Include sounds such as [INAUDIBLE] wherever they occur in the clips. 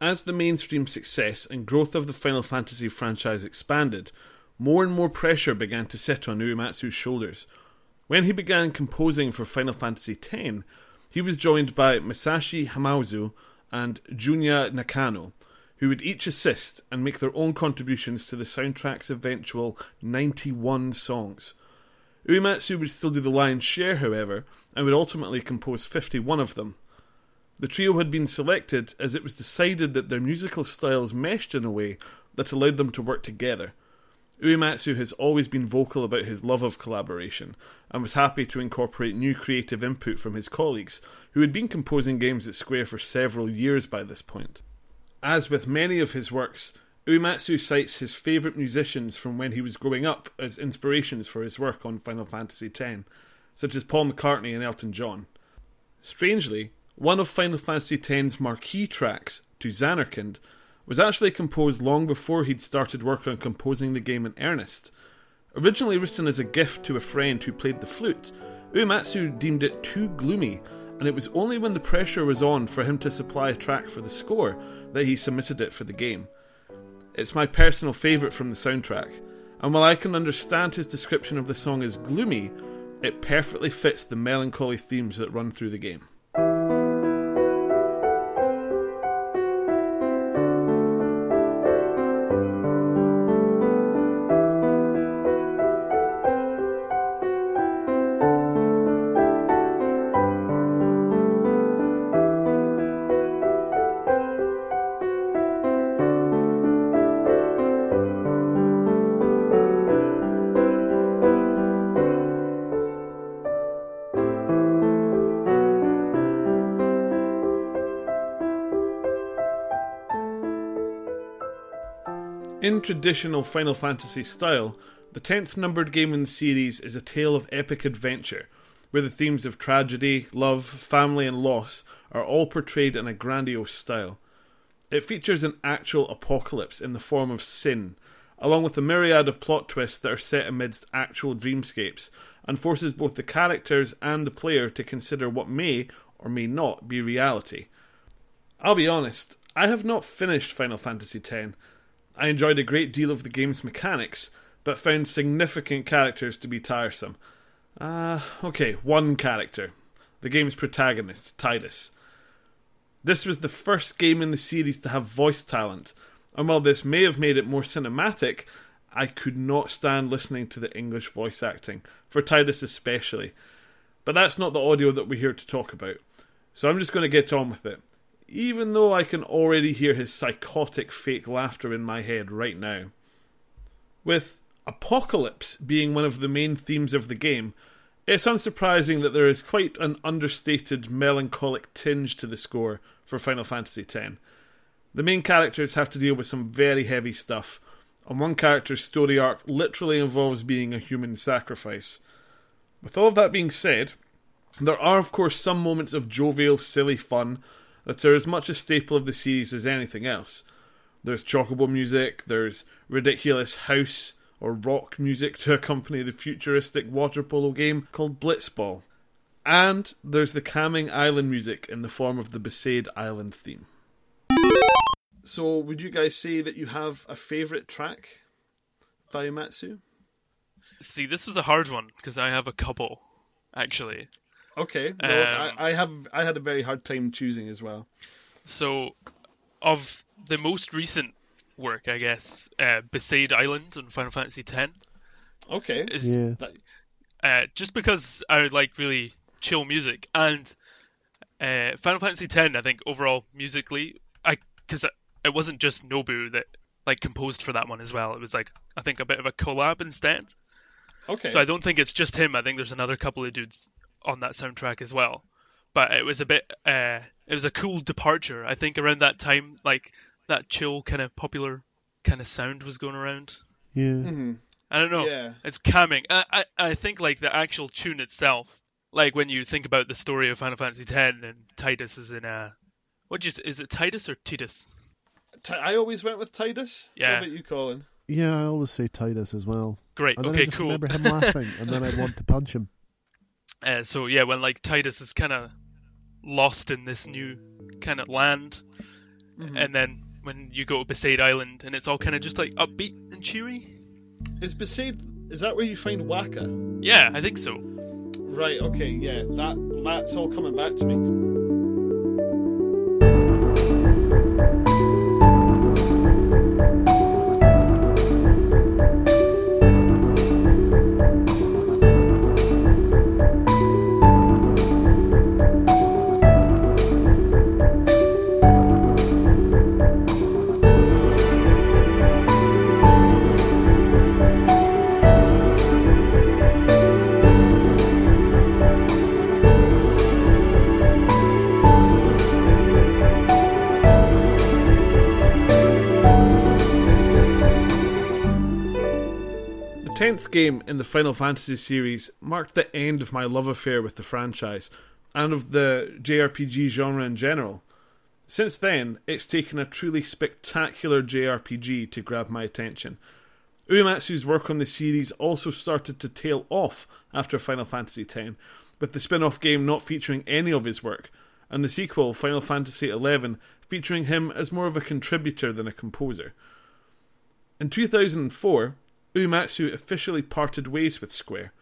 As the mainstream success and growth of the Final Fantasy franchise expanded, more and more pressure began to sit on Uematsu's shoulders. When he began composing for Final Fantasy X, he was joined by Masashi Hamauzu and Junya Nakano, who would each assist and make their own contributions to the soundtrack's eventual 91 songs. Uematsu would still do the lion's share, however, and would ultimately compose 51 of them. The trio had been selected as it was decided that their musical styles meshed in a way that allowed them to work together. Uematsu has always been vocal about his love of collaboration and was happy to incorporate new creative input from his colleagues, who had been composing games at Square for several years by this point. As with many of his works, Uematsu cites his favourite musicians from when he was growing up as inspirations for his work on Final Fantasy X, such as Paul McCartney and Elton John. Strangely, one of Final Fantasy X's marquee tracks, to Zanarkand, was actually composed long before he'd started work on composing the game in earnest. Originally written as a gift to a friend who played the flute, Uematsu deemed it too gloomy, and it was only when the pressure was on for him to supply a track for the score that he submitted it for the game. It's my personal favourite from the soundtrack, and while I can understand his description of the song as gloomy, it perfectly fits the melancholy themes that run through the game. Traditional Final Fantasy style, the 10th numbered game in the series is a tale of epic adventure, where the themes of tragedy, love, family, and loss are all portrayed in a grandiose style. It features an actual apocalypse in the form of sin, along with a myriad of plot twists that are set amidst actual dreamscapes, and forces both the characters and the player to consider what may or may not be reality. I'll be honest, I have not finished Final Fantasy X, I enjoyed a great deal of the game's mechanics, but found significant characters to be tiresome. Uh, okay, one character. The game's protagonist, Tidus. This was the first game in the series to have voice talent, and while this may have made it more cinematic, I could not stand listening to the English voice acting, for Tidus especially. But that's not the audio that we're here to talk about, so I'm just going to get on with it even though I can already hear his psychotic fake laughter in my head right now. With apocalypse being one of the main themes of the game, it's unsurprising that there is quite an understated melancholic tinge to the score for Final Fantasy X. The main characters have to deal with some very heavy stuff, and one character's story arc literally involves being a human sacrifice. With all of that being said, there are of course some moments of jovial, silly fun that are as much a staple of the series as anything else. There's chocobo music, there's ridiculous house or rock music to accompany the futuristic water polo game called Blitzball. And there's the calming island music in the form of the Besaid Island theme. So, would you guys say that you have a favourite track by Matsu? See, this was a hard one because I have a couple, actually. Okay, well, um, I, I, have I had a very hard time choosing as well. So, of the most recent work, I guess, uh, Besaid Island on Final Fantasy X. Okay. Is, yeah. Uh, just because I like really chill music and uh, Final Fantasy X, I think overall musically, I because it wasn't just Nobu that like composed for that one as well. It was like I think a bit of a collab instead. Okay. So I don't think it's just him. I think there's another couple of dudes on that soundtrack as well. But it was a bit, uh, it was a cool departure. I think around that time, like that chill kind of popular kind of sound was going around. Yeah. Mm-hmm. I don't know. Yeah. It's calming. I, I I think like the actual tune itself, like when you think about the story of Final Fantasy X and Titus is in a, what you is it Titus or Titus? I always went with Titus. Yeah. What about you, Colin? Yeah, I always say Titus as well. Great. And then okay. I just cool. Remember him laughing, and then I'd want to punch him. Uh, so yeah, when like Tidus is kind of lost in this new kind of land, and then when you go to Besaid Island, and it's all kind of just like upbeat and cheery. Is Besaid is that where you find Wakka? Yeah, I think so. Right. Okay. Yeah. That that's all coming back to me. Game in the Final Fantasy series marked the end of my love affair with the franchise and of the JRPG genre in general. Since then, it's taken a truly spectacular JRPG to grab my attention. Uematsu's work on the series also started to tail off after Final Fantasy X, with the spin off game not featuring any of his work, and the sequel, Final Fantasy XI, featuring him as more of a contributor than a composer. In 2004, Uematsu officially parted ways with Square,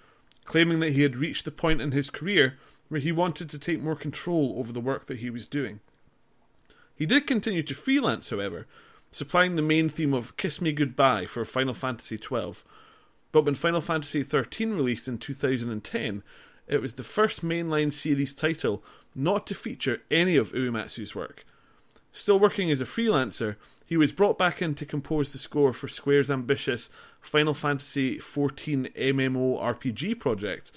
claiming that he had reached the point in his career where he wanted to take more control over the work that he was doing. He did continue to freelance, however, supplying the main theme of Kiss Me Goodbye for Final Fantasy XII. But when Final Fantasy XIII released in 2010, it was the first mainline series title not to feature any of Uematsu's work. Still working as a freelancer, he was brought back in to compose the score for Square's ambitious Final Fantasy XIV MMO RPG project.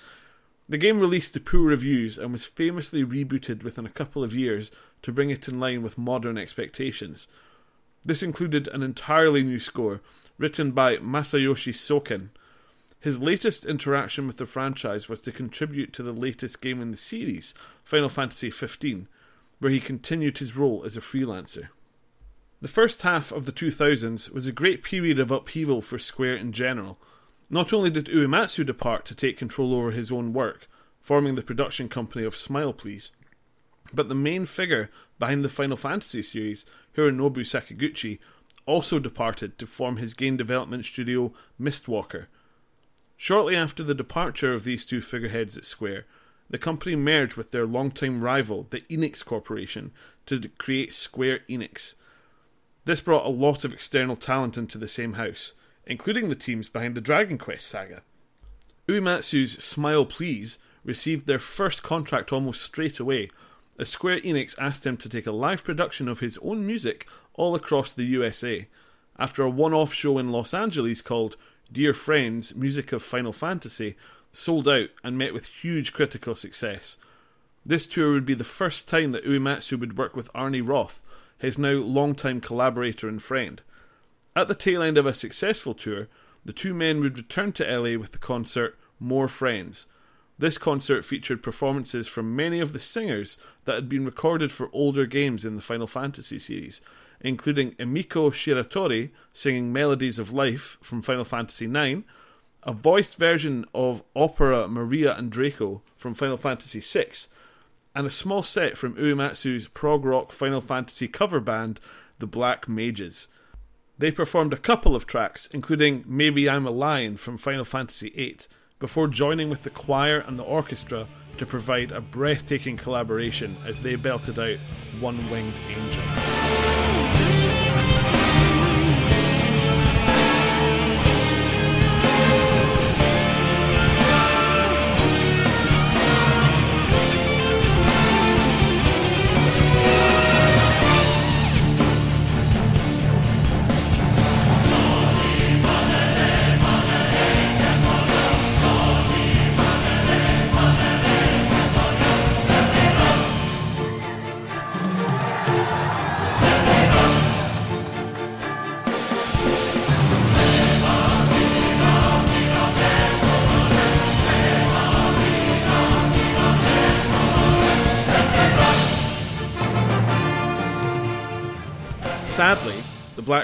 The game released to poor reviews and was famously rebooted within a couple of years to bring it in line with modern expectations. This included an entirely new score, written by Masayoshi Soken. His latest interaction with the franchise was to contribute to the latest game in the series, Final Fantasy XV, where he continued his role as a freelancer. The first half of the 2000s was a great period of upheaval for Square in general. Not only did Uematsu depart to take control over his own work, forming the production company of Smile Please, but the main figure behind the Final Fantasy series, Hironobu Sakaguchi, also departed to form his game development studio Mistwalker. Shortly after the departure of these two figureheads at Square, the company merged with their longtime rival, the Enix Corporation, to create Square Enix. This brought a lot of external talent into the same house, including the teams behind the Dragon Quest saga. Uematsu's Smile Please received their first contract almost straight away, as Square Enix asked him to take a live production of his own music all across the USA, after a one off show in Los Angeles called Dear Friends Music of Final Fantasy sold out and met with huge critical success. This tour would be the first time that Uematsu would work with Arnie Roth, his now longtime collaborator and friend. At the tail end of a successful tour, the two men would return to LA with the concert More Friends. This concert featured performances from many of the singers that had been recorded for older games in the Final Fantasy series, including Emiko Shiratori singing Melodies of Life from Final Fantasy IX, a voiced version of opera Maria and Draco from Final Fantasy VI, and a small set from Uematsu's prog rock Final Fantasy cover band, the Black Mages. They performed a couple of tracks, including Maybe I'm a Lion from Final Fantasy VIII, before joining with the choir and the orchestra to provide a breathtaking collaboration as they belted out One Winged Angel.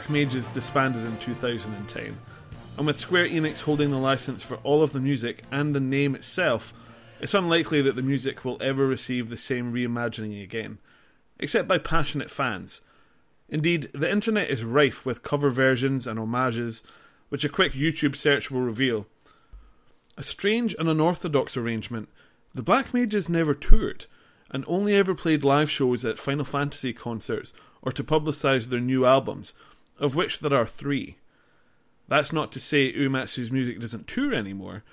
Black Mages disbanded in 2010, and with Square Enix holding the license for all of the music and the name itself, it's unlikely that the music will ever receive the same reimagining again, except by passionate fans. Indeed, the internet is rife with cover versions and homages, which a quick YouTube search will reveal. A strange and unorthodox arrangement, the Black Mages never toured, and only ever played live shows at Final Fantasy concerts or to publicise their new albums, of which there are three. That's not to say Uematsu's music doesn't tour anymore.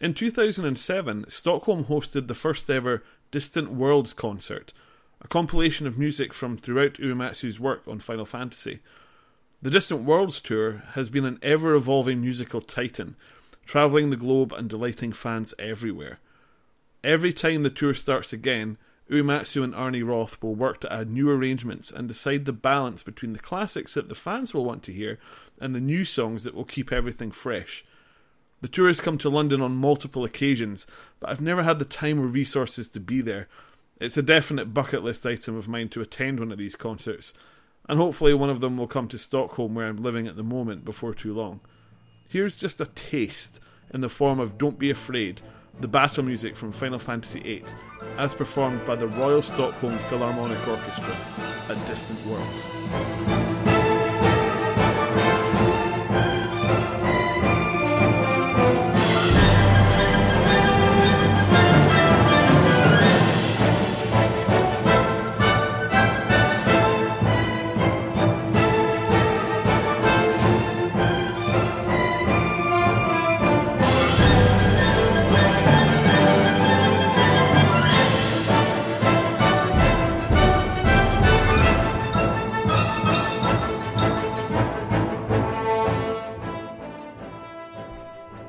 In 2007, Stockholm hosted the first ever Distant Worlds concert, a compilation of music from throughout Uematsu's work on Final Fantasy. The Distant Worlds tour has been an ever evolving musical titan, travelling the globe and delighting fans everywhere. Every time the tour starts again, Uematsu and Arnie Roth will work to add new arrangements and decide the balance between the classics that the fans will want to hear and the new songs that will keep everything fresh. The tour has come to London on multiple occasions, but I've never had the time or resources to be there, it's a definite bucket list item of mine to attend one of these concerts, and hopefully one of them will come to Stockholm where I'm living at the moment before too long. Here's just a taste in the form of Don't Be Afraid, the battle music from Final Fantasy VIII, as performed by the Royal Stockholm Philharmonic Orchestra at Distant Worlds.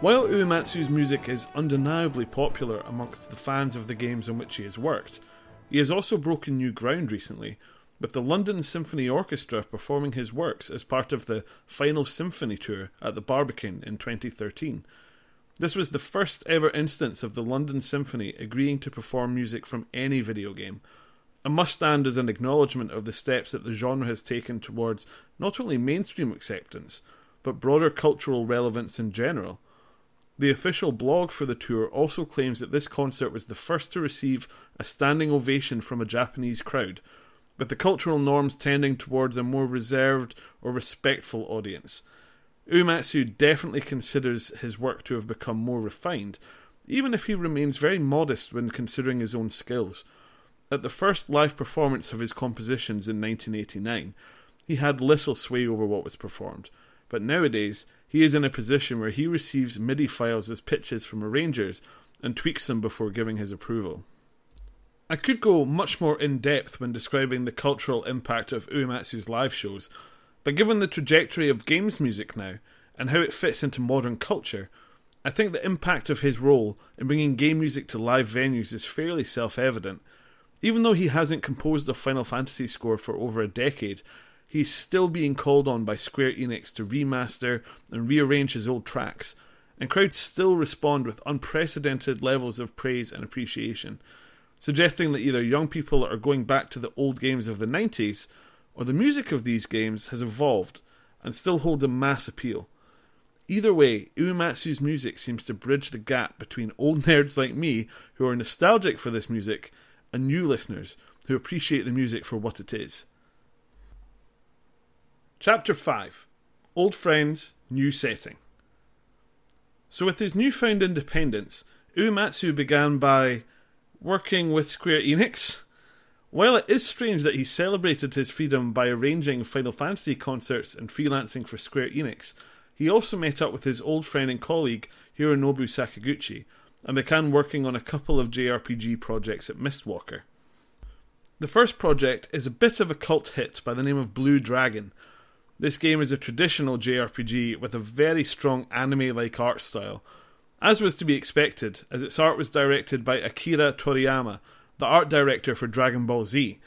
While Uematsu's music is undeniably popular amongst the fans of the games in which he has worked, he has also broken new ground recently, with the London Symphony Orchestra performing his works as part of the Final Symphony Tour at the Barbican in 2013. This was the first ever instance of the London Symphony agreeing to perform music from any video game, and must stand as an acknowledgement of the steps that the genre has taken towards not only mainstream acceptance, but broader cultural relevance in general. The official blog for the tour also claims that this concert was the first to receive a standing ovation from a Japanese crowd, with the cultural norms tending towards a more reserved or respectful audience. Uematsu definitely considers his work to have become more refined, even if he remains very modest when considering his own skills. At the first live performance of his compositions in 1989, he had little sway over what was performed, but nowadays he is in a position where he receives MIDI files as pitches from arrangers and tweaks them before giving his approval. I could go much more in depth when describing the cultural impact of Uematsu's live shows, but given the trajectory of games music now and how it fits into modern culture, I think the impact of his role in bringing game music to live venues is fairly self evident. Even though he hasn't composed a Final Fantasy score for over a decade, he's still being called on by Square Enix to remaster and rearrange his old tracks, and crowds still respond with unprecedented levels of praise and appreciation, suggesting that either young people are going back to the old games of the 90s, or the music of these games has evolved and still holds a mass appeal. Either way, Uematsu's music seems to bridge the gap between old [LAUGHS] nerds like me who are nostalgic for this music and new listeners who appreciate the music for what it is. Chapter 5 Old Friends, New Setting. So, with his newfound independence, Uematsu began by working with Square Enix. While it is strange that he celebrated his freedom by arranging Final Fantasy concerts and freelancing for Square Enix, he also met up with his old friend and colleague Hironobu Sakaguchi and began working on a couple of JRPG projects at Mistwalker. The first project is a bit of a cult hit by the name of Blue Dragon, this game is a traditional JRPG with a very strong anime like art style, as was to be expected, as its art was directed by Akira Toriyama, the art director for Dragon Ball Z.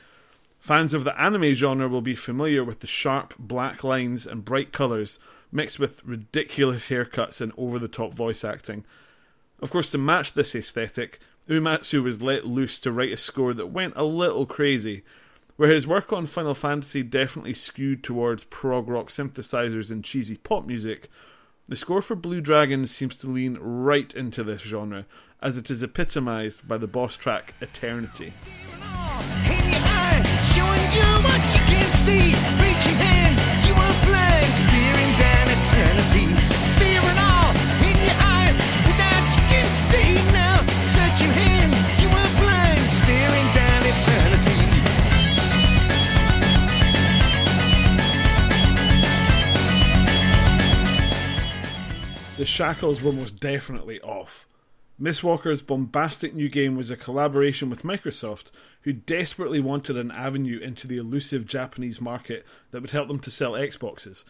Fans of the anime genre will be familiar with the sharp black lines and bright colours mixed with ridiculous haircuts and over the top voice acting. Of course, to match this aesthetic, Uematsu was let loose to write a score that went a little crazy, where his work on Final Fantasy definitely skewed towards prog rock synthesizers and cheesy pop music, the score for Blue Dragon seems to lean right into this genre, as it is epitomized by the boss track Eternity. Reaching shackles were most definitely off. Mistwalker's bombastic new game was a collaboration with Microsoft, who desperately wanted an avenue into the elusive Japanese market that would help them to sell Xboxes.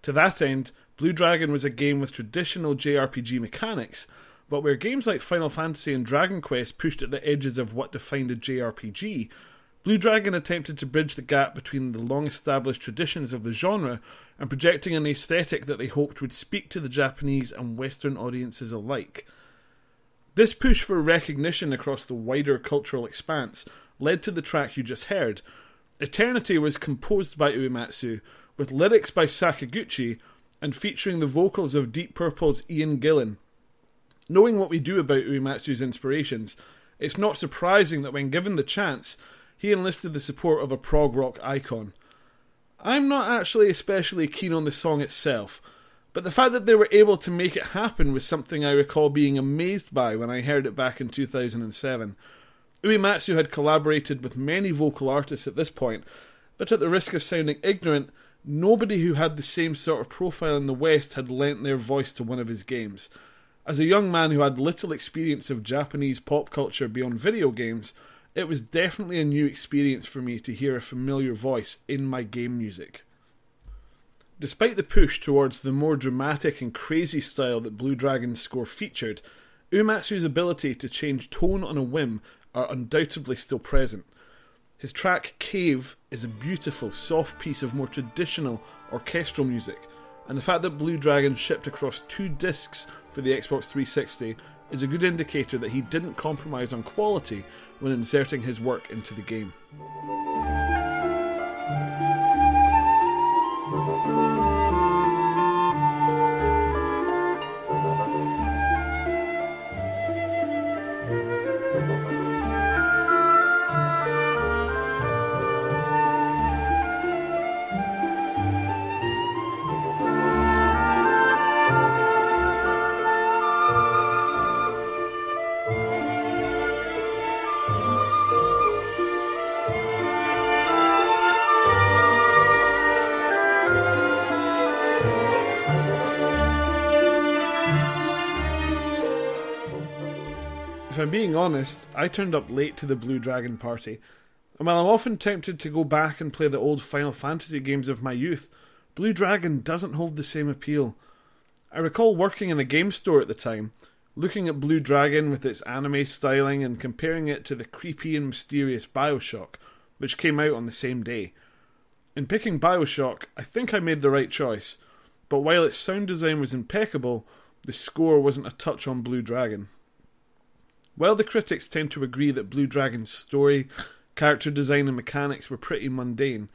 To that end, Blue Dragon was a game with traditional JRPG mechanics, but where games like Final Fantasy and Dragon Quest pushed at the edges of what defined a JRPG, Blue Dragon attempted to bridge the gap between the long established traditions of the genre and projecting an aesthetic that they hoped would speak to the Japanese and Western audiences alike. This push for recognition across the wider cultural expanse led to the track you just heard. Eternity was composed by Uematsu, with lyrics by Sakaguchi, and featuring the vocals of Deep Purple's Ian Gillan. Knowing what we do about Uematsu's inspirations, it's not surprising that when given the chance, he enlisted the support of a prog rock icon. I'm not actually especially keen on the song itself, but the fact that they were able to make it happen was something I recall being amazed by when I heard it back in 2007. Uematsu had collaborated with many vocal artists at this point, but at the risk of sounding ignorant, nobody who had the same sort of profile in the West had lent their voice to one of his games. As a young man who had little experience of Japanese pop culture beyond video games, it was definitely a new experience for me to hear a familiar voice in my game music. Despite the push towards the more dramatic and crazy style that Blue Dragon's score featured, Uematsu's ability to change tone on a whim are undoubtedly still present. His track Cave is a beautiful, soft piece of more traditional orchestral music, and the fact that Blue Dragon shipped across two discs for the Xbox 360 is a good indicator that he didn't compromise on quality when inserting his work into the game. If I'm being honest, I turned up late to the Blue Dragon party, and while I'm often tempted to go back and play the old Final Fantasy games of my youth, Blue Dragon doesn't hold the same appeal. I recall working in a game store at the time, looking at Blue Dragon with its anime styling and comparing it to the creepy and mysterious Bioshock, which came out on the same day. In picking Bioshock, I think I made the right choice, but while its sound design was impeccable, the score wasn't a touch on Blue Dragon. While the critics tend to agree that Blue Dragon's story, character design, and mechanics were pretty mundane,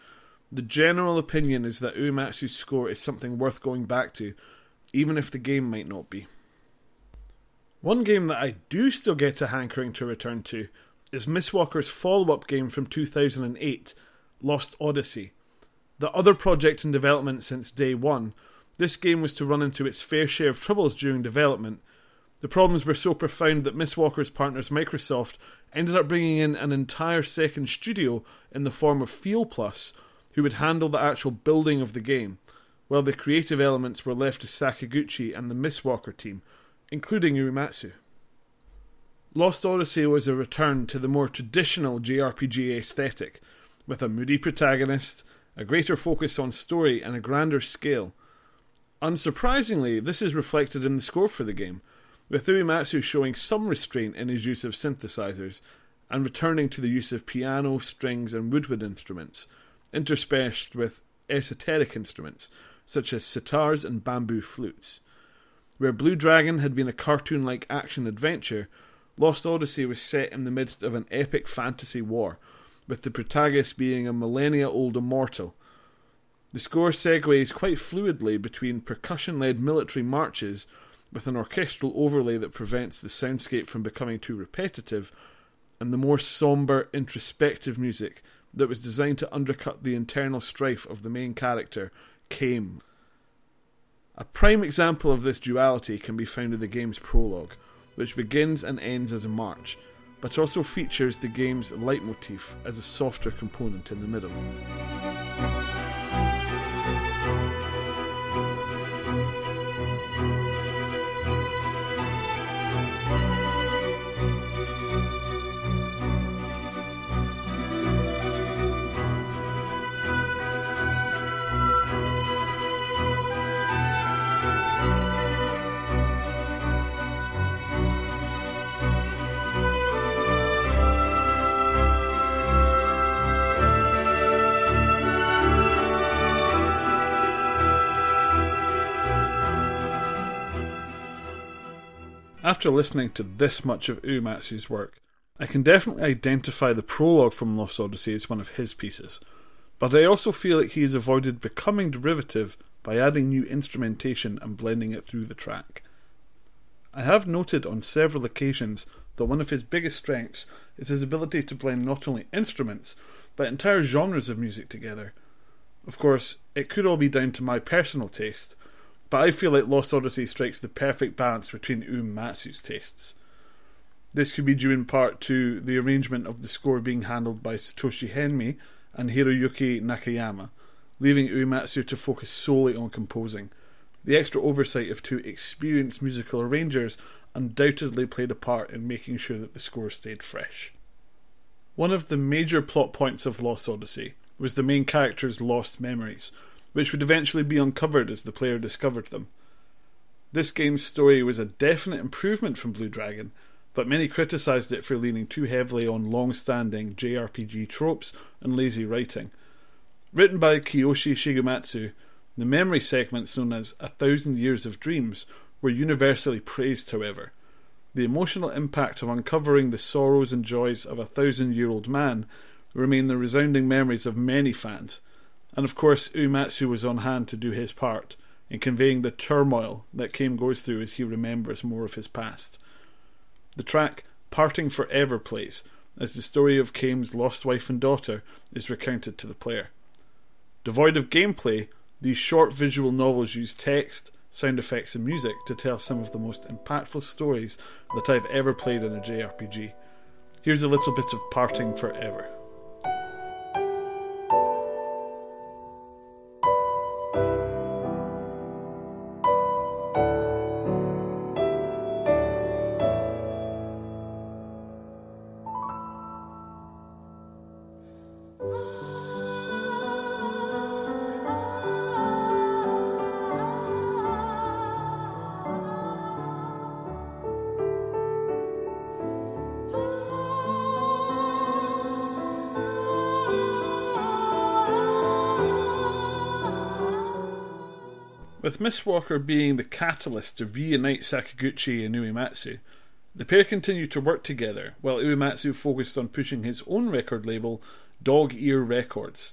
the general opinion is that Uematsu's score is something worth going back to, even if the game might not be. One game that I do still get a hankering to return to is Mistwalker's follow up game from 2008, Lost Odyssey. The other project in development since day one, this game was to run into its fair share of troubles during development the problems were so profound that Mistwalker's partners Microsoft ended up bringing in an entire second studio in the form of Feelplus, who would handle the actual building of the game, while the creative elements were left to Sakaguchi and the Miss Walker team, including Uematsu. Lost Odyssey was a return to the more traditional JRPG aesthetic, with a moody protagonist, a greater focus on story, and a grander scale. Unsurprisingly, this is reflected in the score for the game with Uematsu showing some restraint in his use of synthesizers and returning to the use of piano, strings, and woodwind instruments, interspersed with esoteric instruments such as sitars and bamboo flutes. Where Blue Dragon had been a cartoon like action adventure, Lost Odyssey was set in the midst of an epic fantasy war, with the protagonist being a millennia old immortal. The score segues quite fluidly between percussion led military marches with an orchestral overlay that prevents the soundscape from becoming too repetitive, and the more somber, introspective music that was designed to undercut the internal strife of the main character Kaim. A prime example of this duality can be found in the game's prologue, which begins and ends as a march, but also features the game's leitmotif as a softer component in the middle. After listening to this much of Uematsu's work, I can definitely identify the prologue from Lost Odyssey as one of his pieces, but I also feel like he has avoided becoming derivative by adding new instrumentation and blending it through the track. I have noted on several occasions that one of his biggest strengths is his ability to blend not only instruments, but entire genres of music together. Of course, it could all be down to my personal taste, but I feel like Lost Odyssey strikes the perfect balance between Uematsu's tastes. This could be due in part to the arrangement of the score being handled by Satoshi Henmi and Hiroyuki Nakayama, leaving Uematsu to focus solely on composing. The extra oversight of two experienced musical arrangers undoubtedly played a part in making sure that the score stayed fresh. One of the major plot points of Lost Odyssey was the main character's lost memories, which would eventually be uncovered as the player discovered them. This game's story was a definite improvement from Blue Dragon, but many criticised it for leaning too heavily on long standing JRPG tropes and lazy writing. Written by Kiyoshi Shigematsu, the memory segments known as A Thousand Years of Dreams were universally praised, however. The emotional impact of uncovering the sorrows and joys of a thousand year old man remain the resounding memories of many fans, and of course Uematsu was on hand to do his part in conveying the turmoil that Kaim goes through as he remembers more of his past. The track Parting Forever plays as the story of Kaim's lost wife and daughter is recounted to the player. Devoid of gameplay, these short visual novels use text, sound effects, and music to tell some of the most impactful stories that I've ever played in a JRPG. Here's a little bit of Parting Forever. With Mistwalker being the catalyst to reunite Sakaguchi and Uematsu, the pair continued to work together while Uematsu focused on pushing his own record label, Dog Ear Records.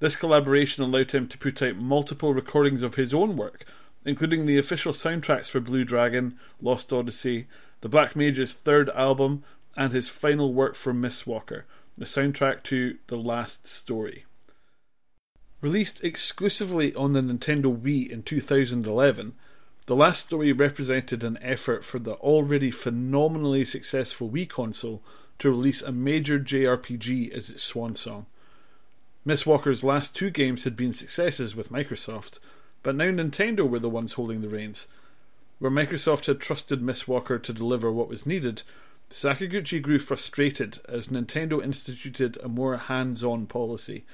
This collaboration allowed him to put out multiple recordings of his own work, including the official soundtracks for Blue Dragon, Lost Odyssey, the Black Mage's third album, and his final work for Mistwalker, the soundtrack to The Last Story. Released exclusively on the Nintendo Wii in 2011, The Last Story represented an effort for the already phenomenally successful Wii console to release a major JRPG as its swan song. Mistwalker's last two games had been successes with Microsoft, but now Nintendo were the ones holding the reins. Where Microsoft had trusted Miss Walker to deliver what was needed, Sakaguchi grew frustrated as Nintendo instituted a more hands on policy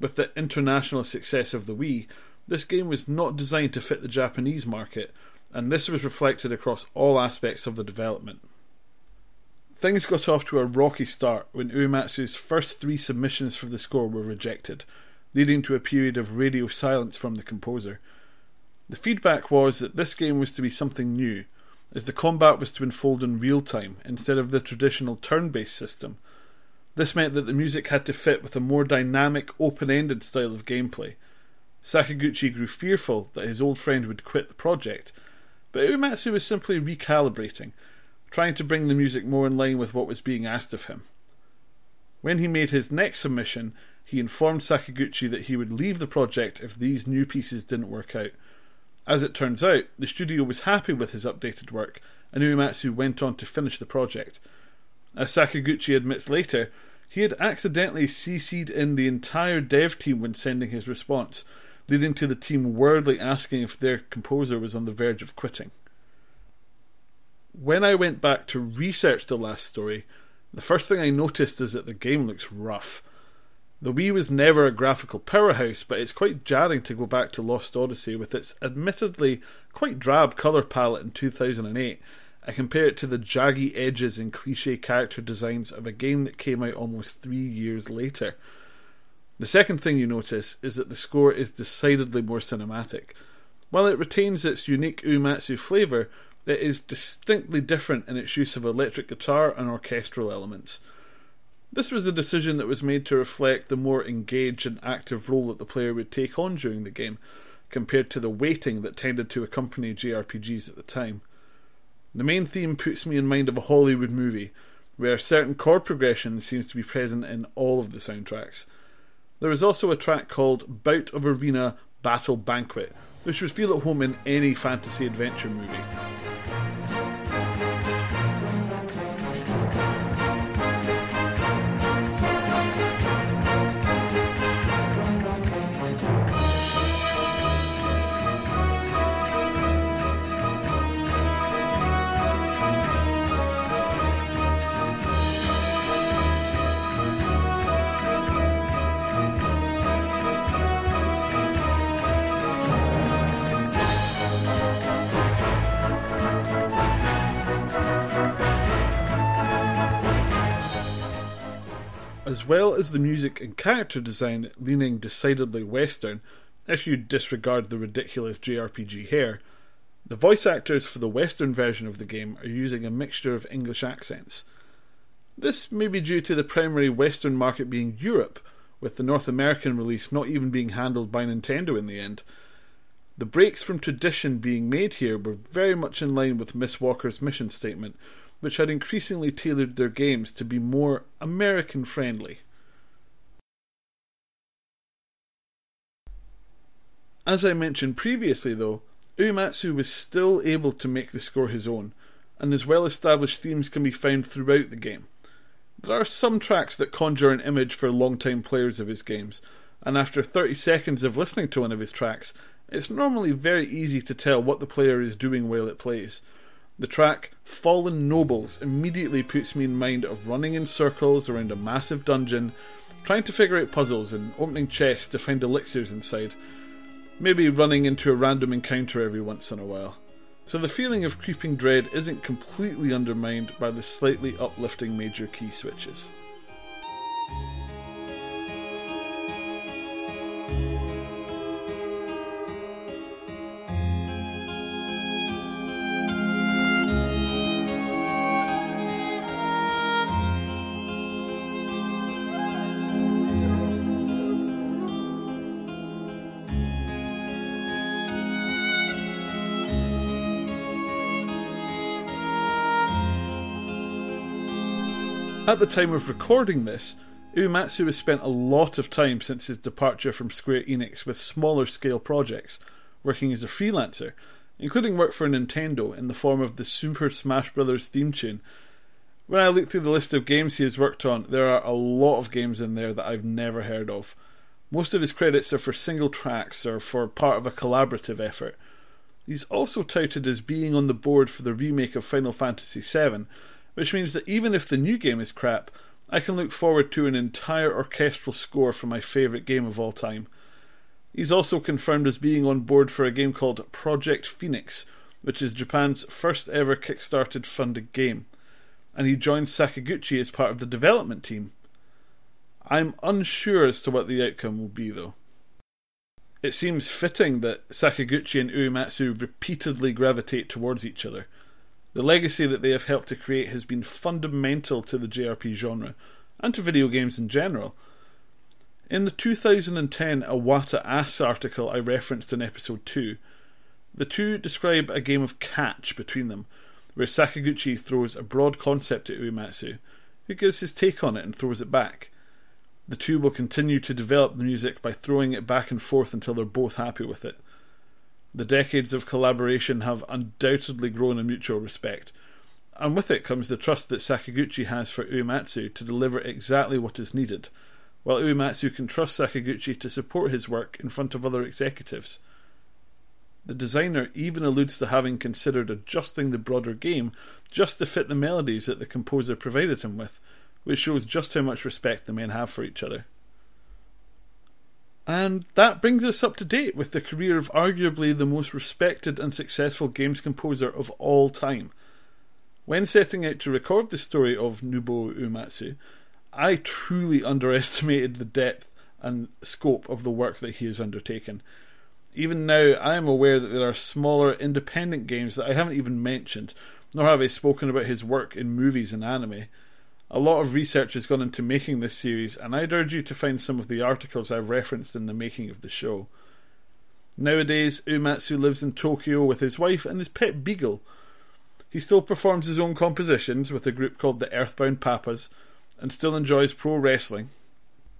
with the international success of the Wii, this game was not designed to fit the Japanese market, and this was reflected across all aspects of the development. Things got off to a rocky start when Uematsu's first three submissions for the score were rejected, leading to a period of radio silence from the composer. The feedback was that this game was to be something new, as the combat was to unfold in real time instead of the traditional turn based system, this meant that the music had to fit with a more dynamic, open ended style of gameplay. Sakaguchi grew fearful that his old friend would quit the project, but Uematsu was simply recalibrating, trying to bring the music more in line with what was being asked of him. When he made his next submission, he informed Sakaguchi that he would leave the project if these new pieces didn't work out. As it turns out, the studio was happy with his updated work, and Uematsu went on to finish the project. As Sakaguchi admits later, he had accidentally CC'd in the entire dev team when sending his response, leading to the team wordly asking if their composer was on the verge of quitting. When I went back to research the last story, the first thing I noticed is that the game looks rough. The Wii was never a graphical powerhouse, but it's quite jarring to go back to Lost Odyssey with its admittedly quite drab colour palette in 2008 I compare it to the jaggy edges and cliche character designs of a game that came out almost three years later. The second thing you notice is that the score is decidedly more cinematic. While it retains its unique Uematsu flavour, it is distinctly different in its use of electric guitar and orchestral elements. This was a decision that was made to reflect the more engaged and active role that the player would take on during the game, compared to the waiting that tended to accompany JRPGs at the time. The main theme puts me in mind of a Hollywood movie, where a certain chord progression seems to be present in all of the soundtracks. There is also a track called Bout of Arena Battle Banquet, which would feel at home in any fantasy adventure movie. As well as the music and character design leaning decidedly Western, if you disregard the ridiculous JRPG hair, the voice actors for the Western version of the game are using a mixture of English accents. This may be due to the primary Western market being Europe, with the North American release not even being handled by Nintendo in the end. The breaks from tradition being made here were very much in line with Mistwalker's mission statement, which had increasingly tailored their games to be more American friendly. As I mentioned previously, though, Uematsu was still able to make the score his own, and his well established themes can be found throughout the game. There are some tracks that conjure an image for long-time players of his games, and after 30 seconds of listening to one of his tracks, it's normally very easy to tell what the player is doing while it plays, the track Fallen Nobles immediately puts me in mind of running in circles around a massive dungeon, trying to figure out puzzles and opening chests to find elixirs inside. Maybe running into a random encounter every once in a while. So the feeling of creeping dread isn't completely undermined by the slightly uplifting major key switches. At the time of recording this, Uematsu has spent a lot of time since his departure from Square Enix with smaller scale projects, working as a freelancer, including work for Nintendo in the form of the Super Smash Bros. theme tune. When I look through the list of games he has worked on, there are a lot of games in there that I've never heard of. Most of his credits are for single tracks or for part of a collaborative effort. He's also touted as being on the board for the remake of Final Fantasy VII, which means that even if the new game is crap, I can look forward to an entire orchestral score for my favourite game of all time. He's also confirmed as being on board for a game called Project Phoenix, which is Japan's first ever Kickstarted funded game, and he joins Sakaguchi as part of the development team. I'm unsure as to what the outcome will be, though. It seems fitting that Sakaguchi and Uematsu repeatedly gravitate towards each other the legacy that they have helped to create has been fundamental to the JRP genre and to video games in general. In the 2010 Iwata Asks article I referenced in episode 2, the two describe a game of catch between them, where Sakaguchi throws a broad concept at Uematsu, who gives his take on it and throws it back. The two will continue to develop the music by throwing it back and forth until they're both happy with it. The decades of collaboration have undoubtedly grown a mutual respect, and with it comes the trust that Sakaguchi has for Uematsu to deliver exactly what is needed, while Uematsu can trust Sakaguchi to support his work in front of other executives. The designer even alludes to having considered adjusting the broader game just to fit the melodies that the composer provided him with, which shows just how much respect the men have for each other. And that brings us up to date with the career of arguably the most respected and successful games composer of all time. When setting out to record the story of Nobuo Uematsu, I truly [LAUGHS] underestimated the depth and scope of the work that he has undertaken. Even now, I am aware that there are smaller independent games that I haven't even mentioned, nor have I spoken about his work in movies and anime. A lot of research has gone into making this series, and I'd urge you to find some of the articles I've referenced in the making of the show. Nowadays, Uematsu lives in Tokyo with his wife and his pet beagle. He still performs his own compositions with a group called the Earthbound Papas, and still enjoys pro wrestling.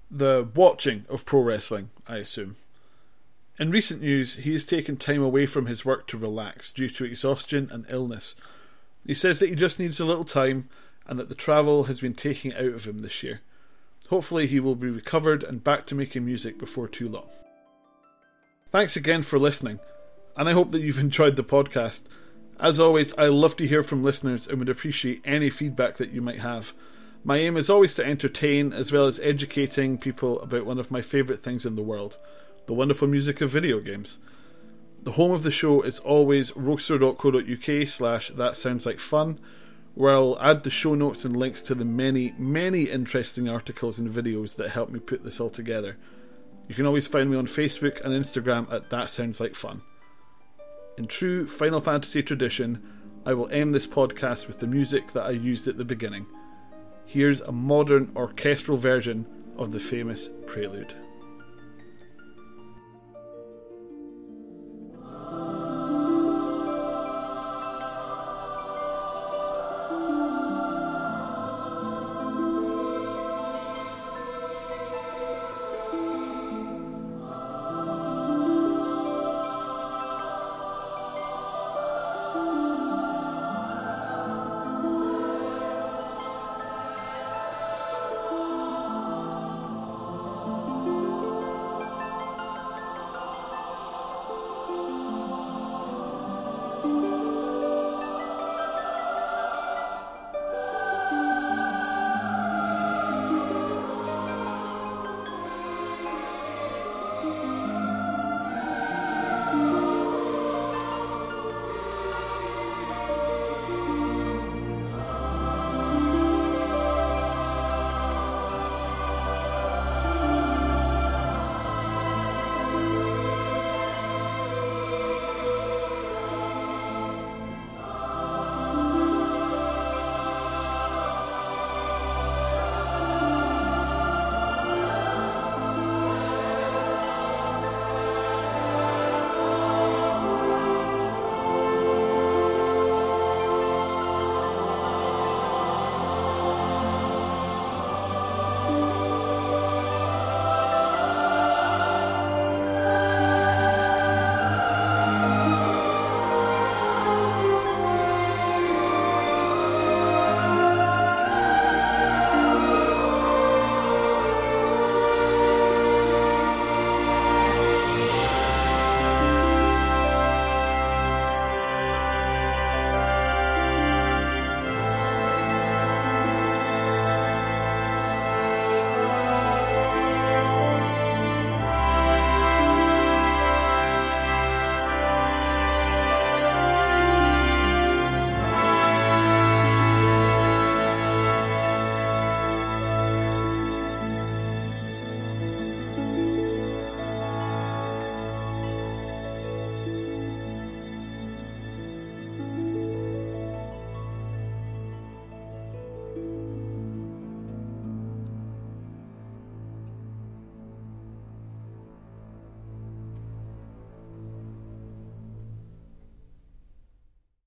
The watching of pro wrestling, I assume. In recent news, he has taken time away from his work to relax due to exhaustion and illness. He says that he just needs a little time and that the travel has been taking out of him this year. Hopefully, he will be recovered and back to making music before too long. Thanks again for listening, and I hope that you've [LAUGHS] enjoyed the podcast. As always, I love to hear from listeners and would appreciate any feedback that you might have. My aim is always to entertain as well as educating people about one of my favourite things in the world the wonderful music of video games. The home of the show is always roaster.co.uk slash that sounds like fun, where I'll add the show notes and links to the many, many interesting articles and videos that help me put this all together. You can always find me on Facebook and Instagram at That Sounds Like Fun. In true Final Fantasy tradition, I will end this podcast with the music that I used at the beginning. Here's a modern orchestral version of the famous prelude.